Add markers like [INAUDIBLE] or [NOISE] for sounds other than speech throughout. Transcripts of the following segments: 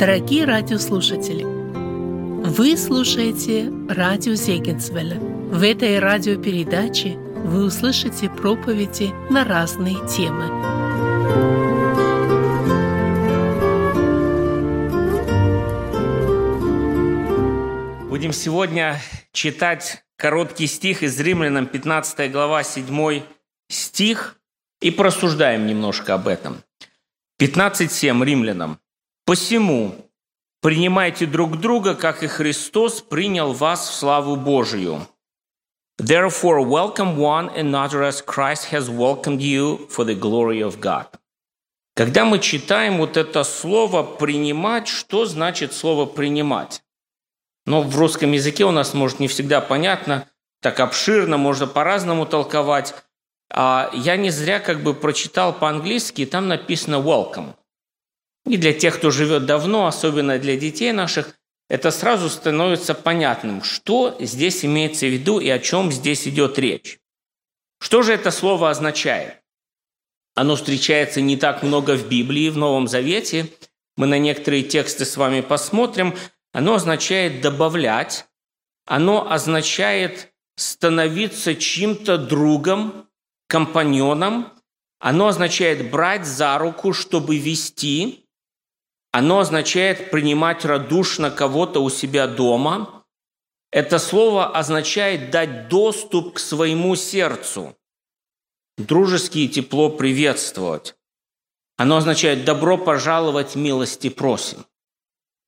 Дорогие радиослушатели, вы слушаете радио Зегенсвелля. В этой радиопередаче вы услышите проповеди на разные темы. Будем сегодня читать короткий стих из Римлянам, 15 глава, 7 стих, и просуждаем немножко об этом. 15.7 Римлянам. «Посему принимайте друг друга, как и Христос принял вас в славу Божию. Therefore, welcome one another as Christ has welcomed you for the glory of God». Когда мы читаем вот это слово «принимать», что значит слово «принимать»? Но в русском языке у нас, может, не всегда понятно, так обширно, можно по-разному толковать. А я не зря как бы прочитал по-английски, там написано welcome. И для тех, кто живет давно, особенно для детей наших, это сразу становится понятным, что здесь имеется в виду и о чем здесь идет речь. Что же это слово означает? Оно встречается не так много в Библии, в Новом Завете. Мы на некоторые тексты с вами посмотрим. Оно означает добавлять, оно означает становиться чьим-то другом, компаньоном, оно означает брать за руку, чтобы вести, оно означает принимать радушно кого-то у себя дома. Это слово означает дать доступ к своему сердцу, дружески и тепло приветствовать. Оно означает «добро пожаловать, милости просим».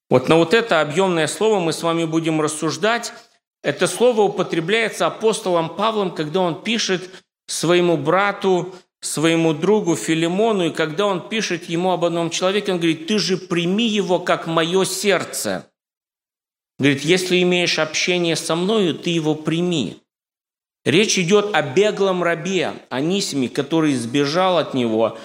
Вот на вот это объемное слово мы с вами будем рассуждать. Это слово употребляется апостолом Павлом, когда он пишет своему брату, своему другу Филимону, и когда он пишет ему об одном человеке, он говорит, ты же прими его как мое сердце. Говорит, если имеешь общение со мною, ты его прими. Речь идет о беглом рабе, Анисиме, который сбежал от него,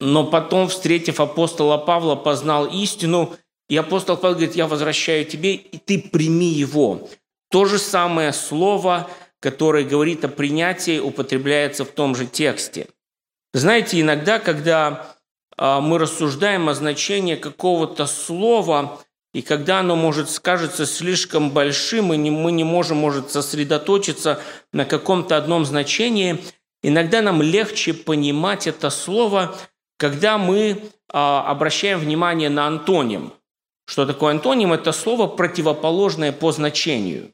но потом, встретив апостола Павла, познал истину – и апостол Павел говорит, я возвращаю тебе, и ты прими его. То же самое слово, которое говорит о принятии, употребляется в том же тексте. Знаете, иногда, когда а, мы рассуждаем о значении какого-то слова, и когда оно может скажется слишком большим, и мы не можем, может, сосредоточиться на каком-то одном значении, иногда нам легче понимать это слово, когда мы а, обращаем внимание на антоним – что такое антоним? Это слово противоположное по значению.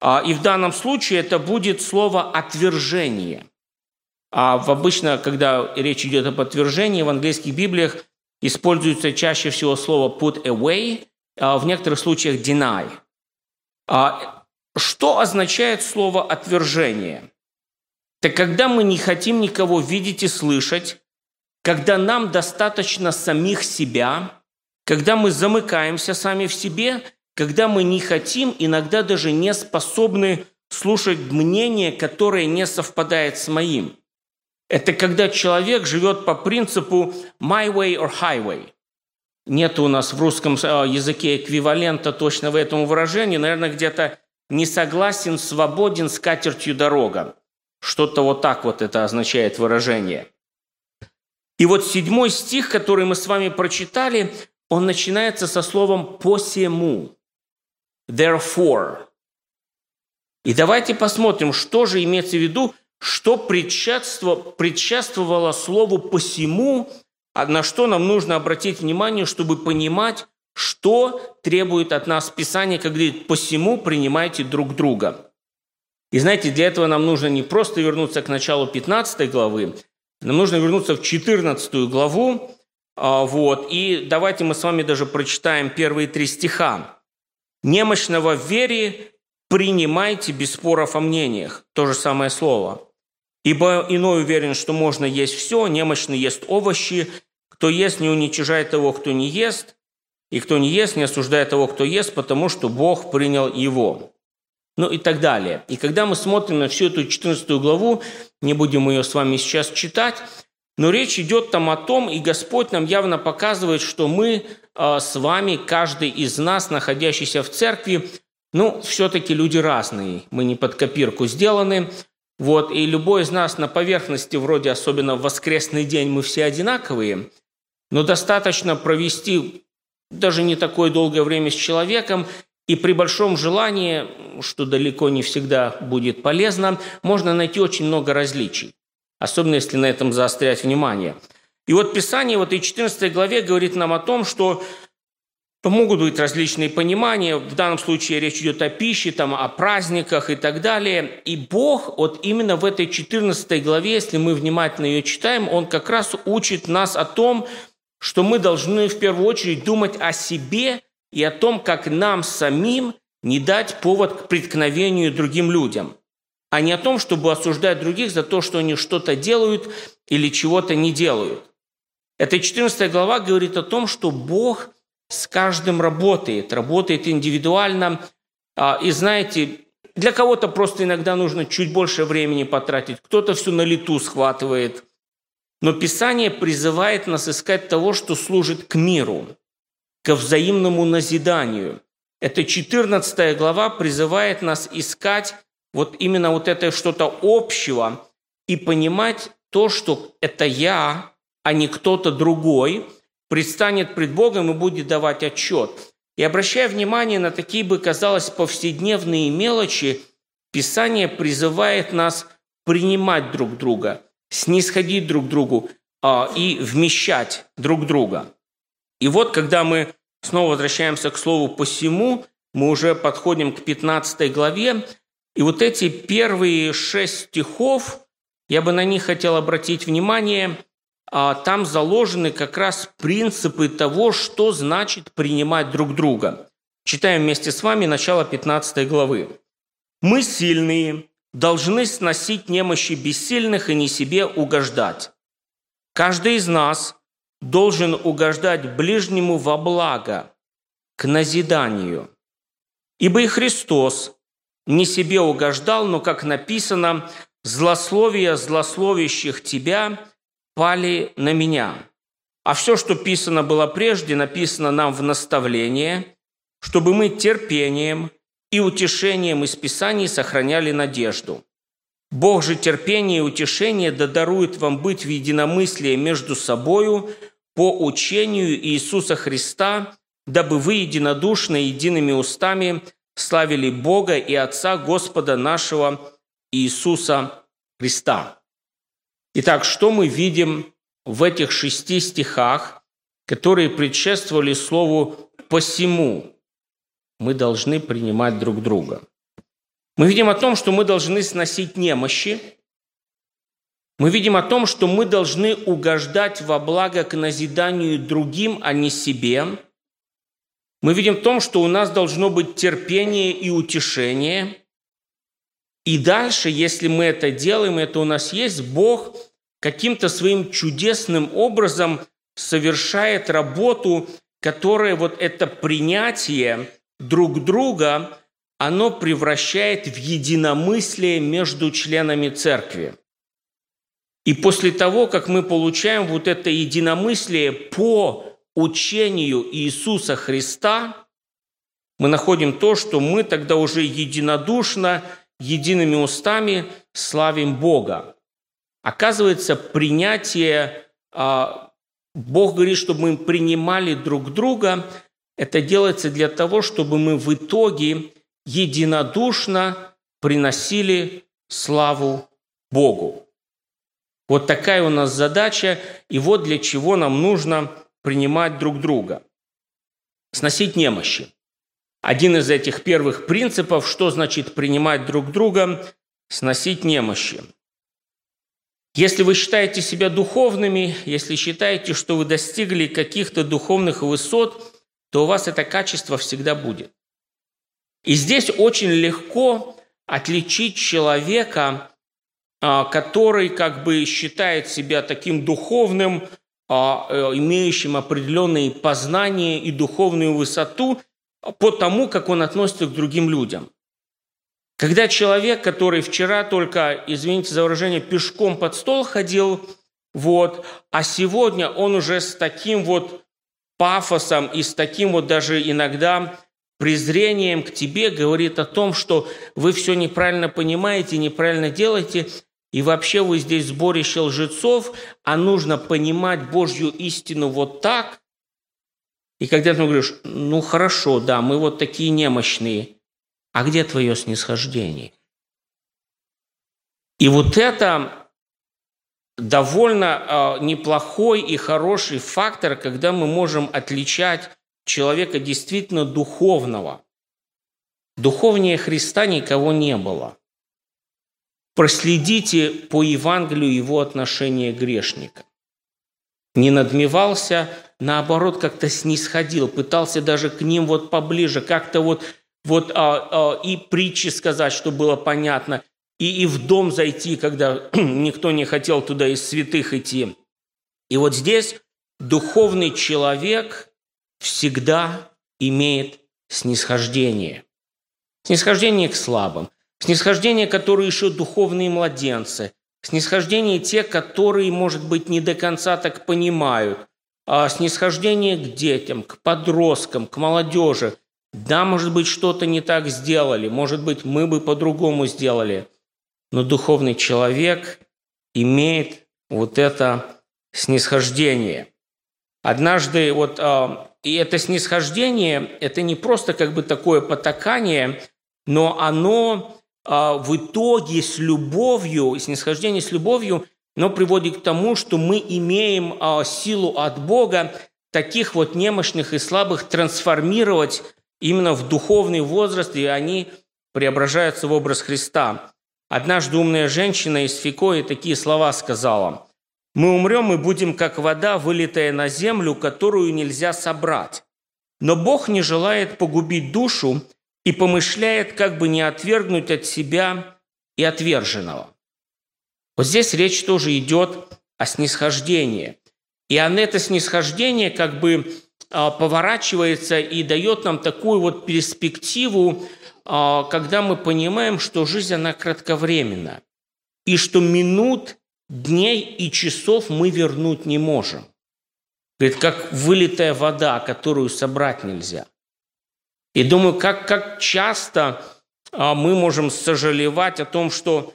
А, и в данном случае это будет слово «отвержение». А обычно, когда речь идет об отвержении, в английских библиях используется чаще всего слово put away, а в некоторых случаях deny. А что означает слово отвержение? Это когда мы не хотим никого видеть и слышать, когда нам достаточно самих себя, когда мы замыкаемся сами в себе, когда мы не хотим, иногда даже не способны слушать мнение, которое не совпадает с моим. Это когда человек живет по принципу «my way or highway». Нет у нас в русском э, языке эквивалента точного этому выражению. Наверное, где-то «не согласен, свободен, с катертью дорога». Что-то вот так вот это означает выражение. И вот седьмой стих, который мы с вами прочитали, он начинается со словом «посему», «therefore». И давайте посмотрим, что же имеется в виду, что предшествовало, слову «посему», а на что нам нужно обратить внимание, чтобы понимать, что требует от нас Писание, как говорит «посему принимайте друг друга». И знаете, для этого нам нужно не просто вернуться к началу 15 главы, нам нужно вернуться в 14 главу, а, вот. И давайте мы с вами даже прочитаем первые три стиха. «Немощного в вере принимайте без споров о мнениях». То же самое слово. «Ибо иной уверен, что можно есть все, немощный ест овощи, кто ест, не уничижает того, кто не ест, и кто не ест, не осуждает того, кто ест, потому что Бог принял его». Ну и так далее. И когда мы смотрим на всю эту 14 главу, не будем ее с вами сейчас читать, но речь идет там о том, и Господь нам явно показывает, что мы с вами, каждый из нас, находящийся в церкви, ну, все-таки люди разные. Мы не под копирку сделаны. Вот, и любой из нас на поверхности, вроде особенно в воскресный день, мы все одинаковые. Но достаточно провести даже не такое долгое время с человеком, и при большом желании, что далеко не всегда будет полезно, можно найти очень много различий, особенно если на этом заострять внимание. И вот Писание в этой 14 главе говорит нам о том, что могут быть различные понимания. В данном случае речь идет о пище, там, о праздниках и так далее. И Бог вот именно в этой 14 главе, если мы внимательно ее читаем, Он как раз учит нас о том, что мы должны в первую очередь думать о себе и о том, как нам самим не дать повод к преткновению другим людям, а не о том, чтобы осуждать других за то, что они что-то делают или чего-то не делают. Эта 14 глава говорит о том, что Бог с каждым работает, работает индивидуально. А, и знаете, для кого-то просто иногда нужно чуть больше времени потратить, кто-то все на лету схватывает. Но Писание призывает нас искать того, что служит к миру ко взаимному назиданию. Эта 14 глава призывает нас искать вот именно вот это что-то общего и понимать то, что это я, а не кто-то другой, предстанет пред Богом и будет давать отчет. И обращая внимание на такие бы, казалось, повседневные мелочи, Писание призывает нас принимать друг друга, снисходить друг другу а, и вмещать друг друга. И вот, когда мы снова возвращаемся к слову «посему», мы уже подходим к 15 главе, и вот эти первые шесть стихов, я бы на них хотел обратить внимание, там заложены как раз принципы того, что значит принимать друг друга. Читаем вместе с вами начало 15 главы. «Мы сильные, должны сносить немощи бессильных и не себе угождать. Каждый из нас должен угождать ближнему во благо, к назиданию. Ибо и Христос не себе угождал, но, как написано, «Злословия злословящих тебя пали на меня». А все, что писано было прежде, написано нам в наставление, чтобы мы терпением и утешением из Писаний сохраняли надежду. Бог же терпение и утешение да дарует вам быть в единомыслии между собою по учению Иисуса Христа, дабы вы единодушно едиными устами славили Бога и Отца Господа нашего Иисуса Христа. Итак, что мы видим в этих шести стихах, которые предшествовали слову «посему»? Мы должны принимать друг друга – мы видим о том, что мы должны сносить немощи. Мы видим о том, что мы должны угождать во благо к назиданию другим, а не себе. Мы видим в том, что у нас должно быть терпение и утешение. И дальше, если мы это делаем, это у нас есть, Бог каким-то своим чудесным образом совершает работу, которая вот это принятие друг друга – оно превращает в единомыслие между членами церкви. И после того, как мы получаем вот это единомыслие по учению Иисуса Христа, мы находим то, что мы тогда уже единодушно, едиными устами славим Бога. Оказывается, принятие, а, Бог говорит, чтобы мы принимали друг друга, это делается для того, чтобы мы в итоге единодушно приносили славу Богу. Вот такая у нас задача, и вот для чего нам нужно принимать друг друга. Сносить немощи. Один из этих первых принципов, что значит принимать друг друга, сносить немощи. Если вы считаете себя духовными, если считаете, что вы достигли каких-то духовных высот, то у вас это качество всегда будет. И здесь очень легко отличить человека, а, который как бы считает себя таким духовным, а, э, имеющим определенные познания и духовную высоту по тому, как он относится к другим людям. Когда человек, который вчера только, извините за выражение, пешком под стол ходил, вот, а сегодня он уже с таким вот пафосом и с таким вот даже иногда презрением к тебе говорит о том, что вы все неправильно понимаете, неправильно делаете, и вообще вы здесь сборище лжецов, а нужно понимать Божью истину вот так, И когда ты говоришь, ну хорошо, да, мы вот такие немощные, а где твое снисхождение? И вот это довольно э, неплохой и хороший фактор, когда мы можем отличать человека действительно духовного. Духовнее Христа никого не было. Проследите по Евангелию его отношение грешника. Не надмевался, наоборот, как-то снисходил, пытался даже к ним вот поближе, как-то вот, вот а, а, и притчи сказать, чтобы было понятно, и, и в дом зайти, когда [CLEARS THROAT] никто не хотел туда из святых идти. И вот здесь духовный человек всегда имеет снисхождение. Снисхождение к слабым. Снисхождение, которые еще духовные младенцы. Снисхождение те, которые, может быть, не до конца так понимают. А снисхождение к детям, к подросткам, к молодежи. Да, может быть, что-то не так сделали. Может быть, мы бы по-другому сделали. Но духовный человек имеет вот это снисхождение. Однажды вот а, и это снисхождение, это не просто как бы такое потакание, но оно а, в итоге с любовью, снисхождение с любовью, но приводит к тому, что мы имеем а, силу от Бога таких вот немощных и слабых трансформировать именно в духовный возраст, и они преображаются в образ Христа. Однажды умная женщина из Фикои такие слова сказала. Мы умрем и будем, как вода, вылитая на землю, которую нельзя собрать. Но Бог не желает погубить душу и помышляет, как бы не отвергнуть от себя и отверженного. Вот здесь речь тоже идет о снисхождении. И это снисхождение как бы поворачивается и дает нам такую вот перспективу, а, когда мы понимаем, что жизнь, она кратковременна. И что минут дней и часов мы вернуть не можем. Говорит, как вылитая вода, которую собрать нельзя. И думаю, как, как часто а, мы можем сожалевать о том, что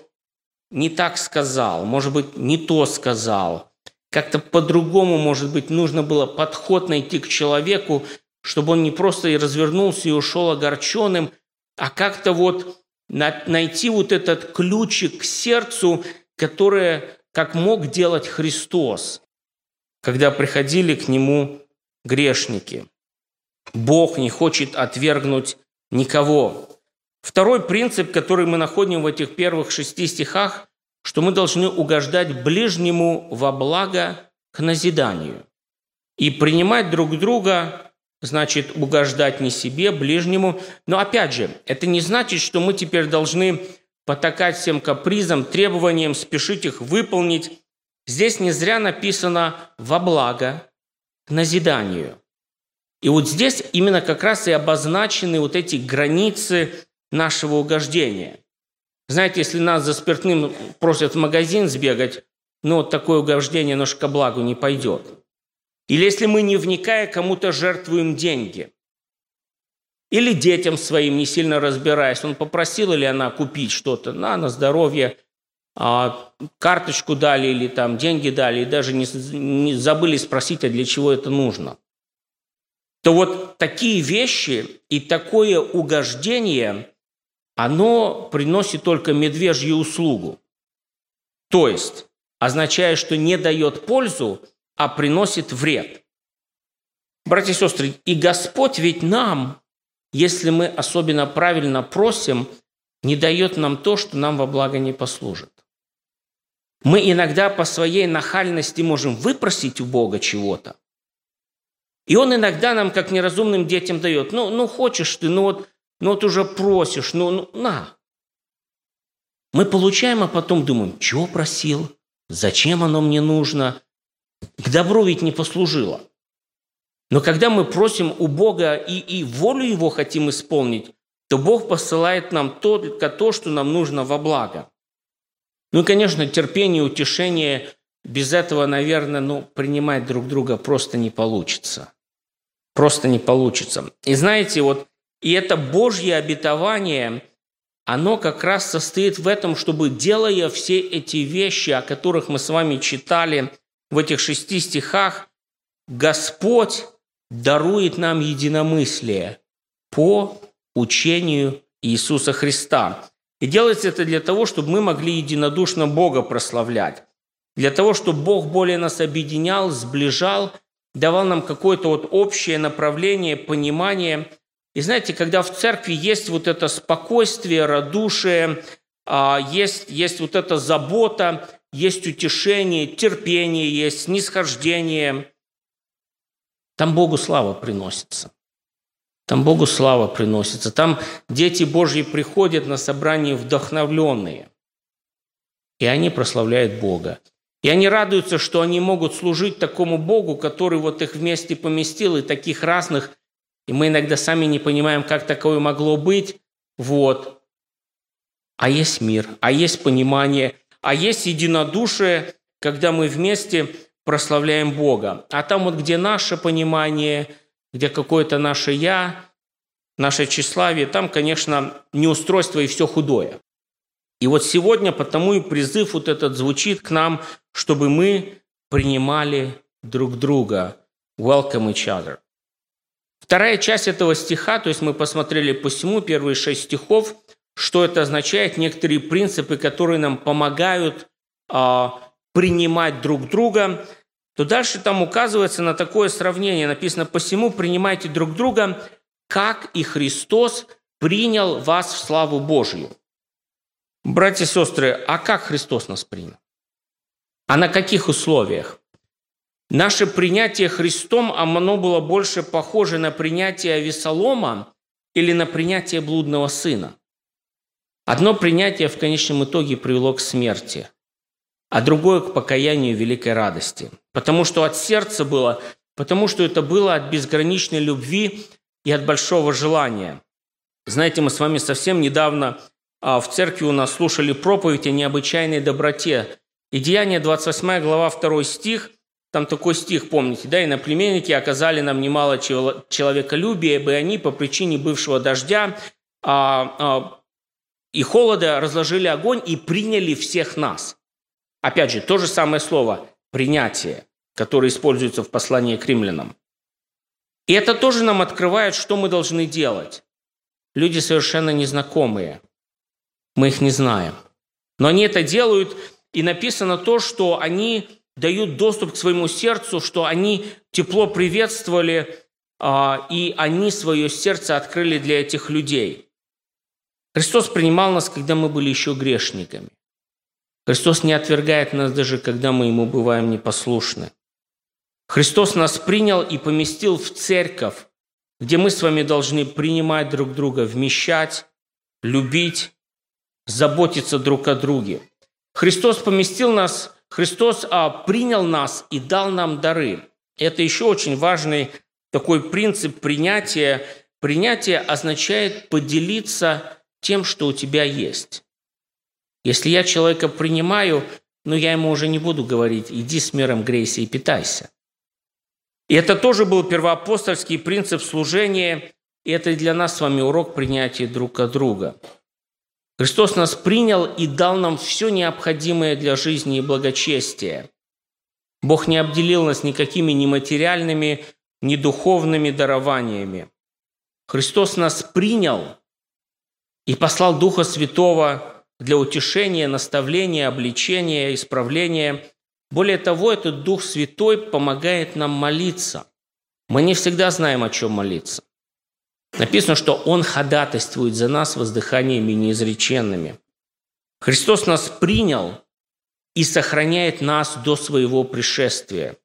не так сказал, может быть, не то сказал. Как-то по-другому, может быть, нужно было подход найти к человеку, чтобы он не просто и развернулся и ушел огорченным, а как-то вот найти вот этот ключик к сердцу, которое как мог делать Христос, когда приходили к Нему грешники. Бог не хочет отвергнуть никого. Второй принцип, который мы находим в этих первых шести стихах, что мы должны угождать ближнему во благо к назиданию. И принимать друг друга значит угождать не себе, ближнему. Но опять же, это не значит, что мы теперь должны потакать всем капризам, требованиям, спешить их выполнить. Здесь не зря написано «во благо», к назиданию. И вот здесь именно как раз и обозначены вот эти границы нашего угождения. Знаете, если нас за спиртным просят в магазин сбегать, ну, такое угождение немножко благу не пойдет. Или если мы, не вникая, кому-то жертвуем деньги – или детям своим, не сильно разбираясь, он попросил или она купить что-то, на, на здоровье, а, карточку дали или там деньги дали, и даже не, не забыли спросить, а для чего это нужно. То вот такие вещи и такое угождение, оно приносит только медвежью услугу. То есть означает, что не дает пользу, а приносит вред. Братья и сестры, и Господь ведь нам если мы особенно правильно просим, не дает нам то, что нам во благо не послужит. Мы иногда по своей нахальности можем выпросить у Бога чего-то. И Он иногда нам, как неразумным детям, дает. Ну, ну хочешь ты, ну вот, ну вот уже просишь, ну, ну на. Мы получаем, а потом думаем, чего просил, зачем оно мне нужно. К добру ведь не послужило. Но когда мы просим у Бога и, и волю Его хотим исполнить, то Бог посылает нам только то, что нам нужно во благо. Ну и, конечно, терпение, утешение, без этого, наверное, ну, принимать друг друга просто не получится. Просто не получится. И знаете, вот и это Божье обетование, оно как раз состоит в этом, чтобы, делая все эти вещи, о которых мы с вами читали в этих шести стихах, Господь дарует нам единомыслие по учению Иисуса Христа. И делается это для того, чтобы мы могли единодушно Бога прославлять. Для того, чтобы Бог более нас объединял, сближал, давал нам какое-то вот общее направление, понимание. И знаете, когда в церкви есть вот это спокойствие, радушие, а, есть, есть вот эта забота, есть утешение, терпение, есть снисхождение, там Богу слава приносится. Там Богу слава приносится. Там дети Божьи приходят на собрание вдохновленные. И они прославляют Бога. И они радуются, что они могут служить такому Богу, который вот их вместе поместил, и таких разных. И мы иногда сами не понимаем, как такое могло быть. Вот. А есть мир, а есть понимание, а есть единодушие, когда мы вместе прославляем Бога. А там вот, где наше понимание, где какое-то наше «я», наше тщеславие, там, конечно, неустройство и все худое. И вот сегодня потому и призыв вот этот звучит к нам, чтобы мы принимали друг друга. Welcome each other. Вторая часть этого стиха, то есть мы посмотрели по всему первые шесть стихов, что это означает, некоторые принципы, которые нам помогают а, принимать друг друга, то дальше там указывается на такое сравнение. Написано, «Посему принимайте друг друга, как и Христос принял вас в славу Божью». Братья и сестры, а как Христос нас принял? А на каких условиях? Наше принятие Христом, оно было больше похоже на принятие Авесолома или на принятие блудного сына. Одно принятие в конечном итоге привело к смерти – а другое к покаянию великой радости. Потому что от сердца было, потому что это было от безграничной любви и от большого желания. Знаете, мы с вами совсем недавно а, в церкви у нас слушали проповедь о необычайной доброте. И Деяние 28 глава 2 стих, там такой стих, помните, да, «И на племенники оказали нам немало человеколюбия, ибо они по причине бывшего дождя а, а, и холода разложили огонь и приняли всех нас». Опять же, то же самое слово «принятие», которое используется в послании к римлянам. И это тоже нам открывает, что мы должны делать. Люди совершенно незнакомые. Мы их не знаем. Но они это делают, и написано то, что они дают доступ к своему сердцу, что они тепло приветствовали, а, и они свое сердце открыли для этих людей. Христос принимал нас, когда мы были еще грешниками. Христос не отвергает нас даже, когда мы Ему бываем непослушны. Христос нас принял и поместил в церковь, где мы с вами должны принимать друг друга, вмещать, любить, заботиться друг о друге. Христос поместил нас, Христос а, принял нас и дал нам дары. Это еще очень важный такой принцип принятия. Принятие означает поделиться тем, что у тебя есть. Если я человека принимаю, ну я ему уже не буду говорить, иди с миром грейся и питайся. И это тоже был первоапостольский принцип служения, и это для нас с вами урок принятия друг от друга. Христос нас принял и дал нам все необходимое для жизни и благочестия. Бог не обделил нас никакими ни материальными, ни духовными дарованиями. Христос нас принял и послал Духа Святого для утешения, наставления, обличения, исправления. Более того, этот Дух Святой помогает нам молиться. Мы не всегда знаем, о чем молиться. Написано, что Он ходатайствует за нас воздыханиями неизреченными. Христос нас принял и сохраняет нас до своего пришествия.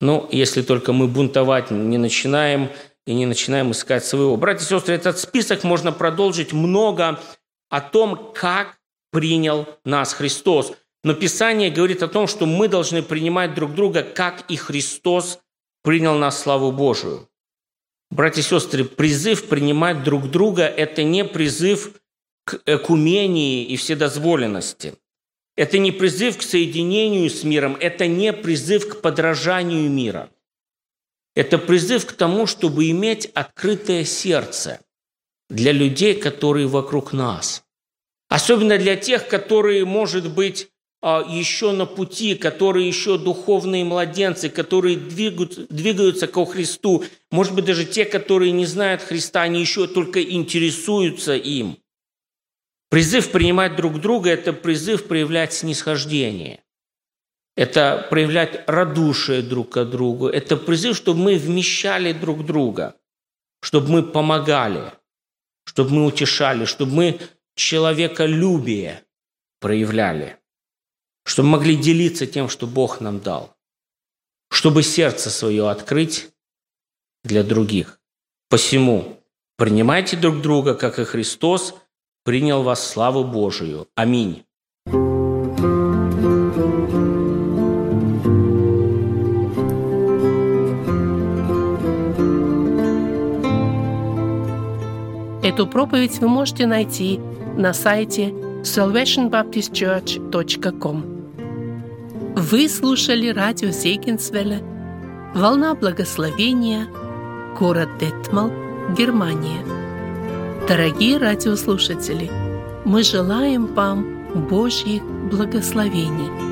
Ну, если только мы бунтовать не начинаем и не начинаем искать своего. Братья и сестры, этот список можно продолжить много о том, как принял нас Христос. Но Писание говорит о том, что мы должны принимать друг друга, как и Христос принял нас славу Божию. Братья и сестры, призыв принимать друг друга – это не призыв к экумении и вседозволенности. Это не призыв к соединению с миром, это не призыв к подражанию мира. Это призыв к тому, чтобы иметь открытое сердце – для людей, которые вокруг нас. Особенно для тех, которые, может быть, еще на пути, которые еще духовные младенцы, которые двигаются, двигаются ко Христу. Может быть, даже те, которые не знают Христа, они еще только интересуются им. Призыв принимать друг друга – это призыв проявлять снисхождение. Это проявлять радушие друг к другу. Это призыв, чтобы мы вмещали друг друга, чтобы мы помогали, чтобы мы утешали, чтобы мы человеколюбие проявляли, чтобы могли делиться тем, что Бог нам дал, чтобы сердце свое открыть для других. Посему принимайте друг друга, как и Христос принял вас славу Божию. Аминь. Эту проповедь вы можете найти на сайте salvationbaptistchurch.com. Вы слушали радио Зейгенсвелля «Волна благословения», город Детмал, Германия. Дорогие радиослушатели, мы желаем вам Божьих благословений –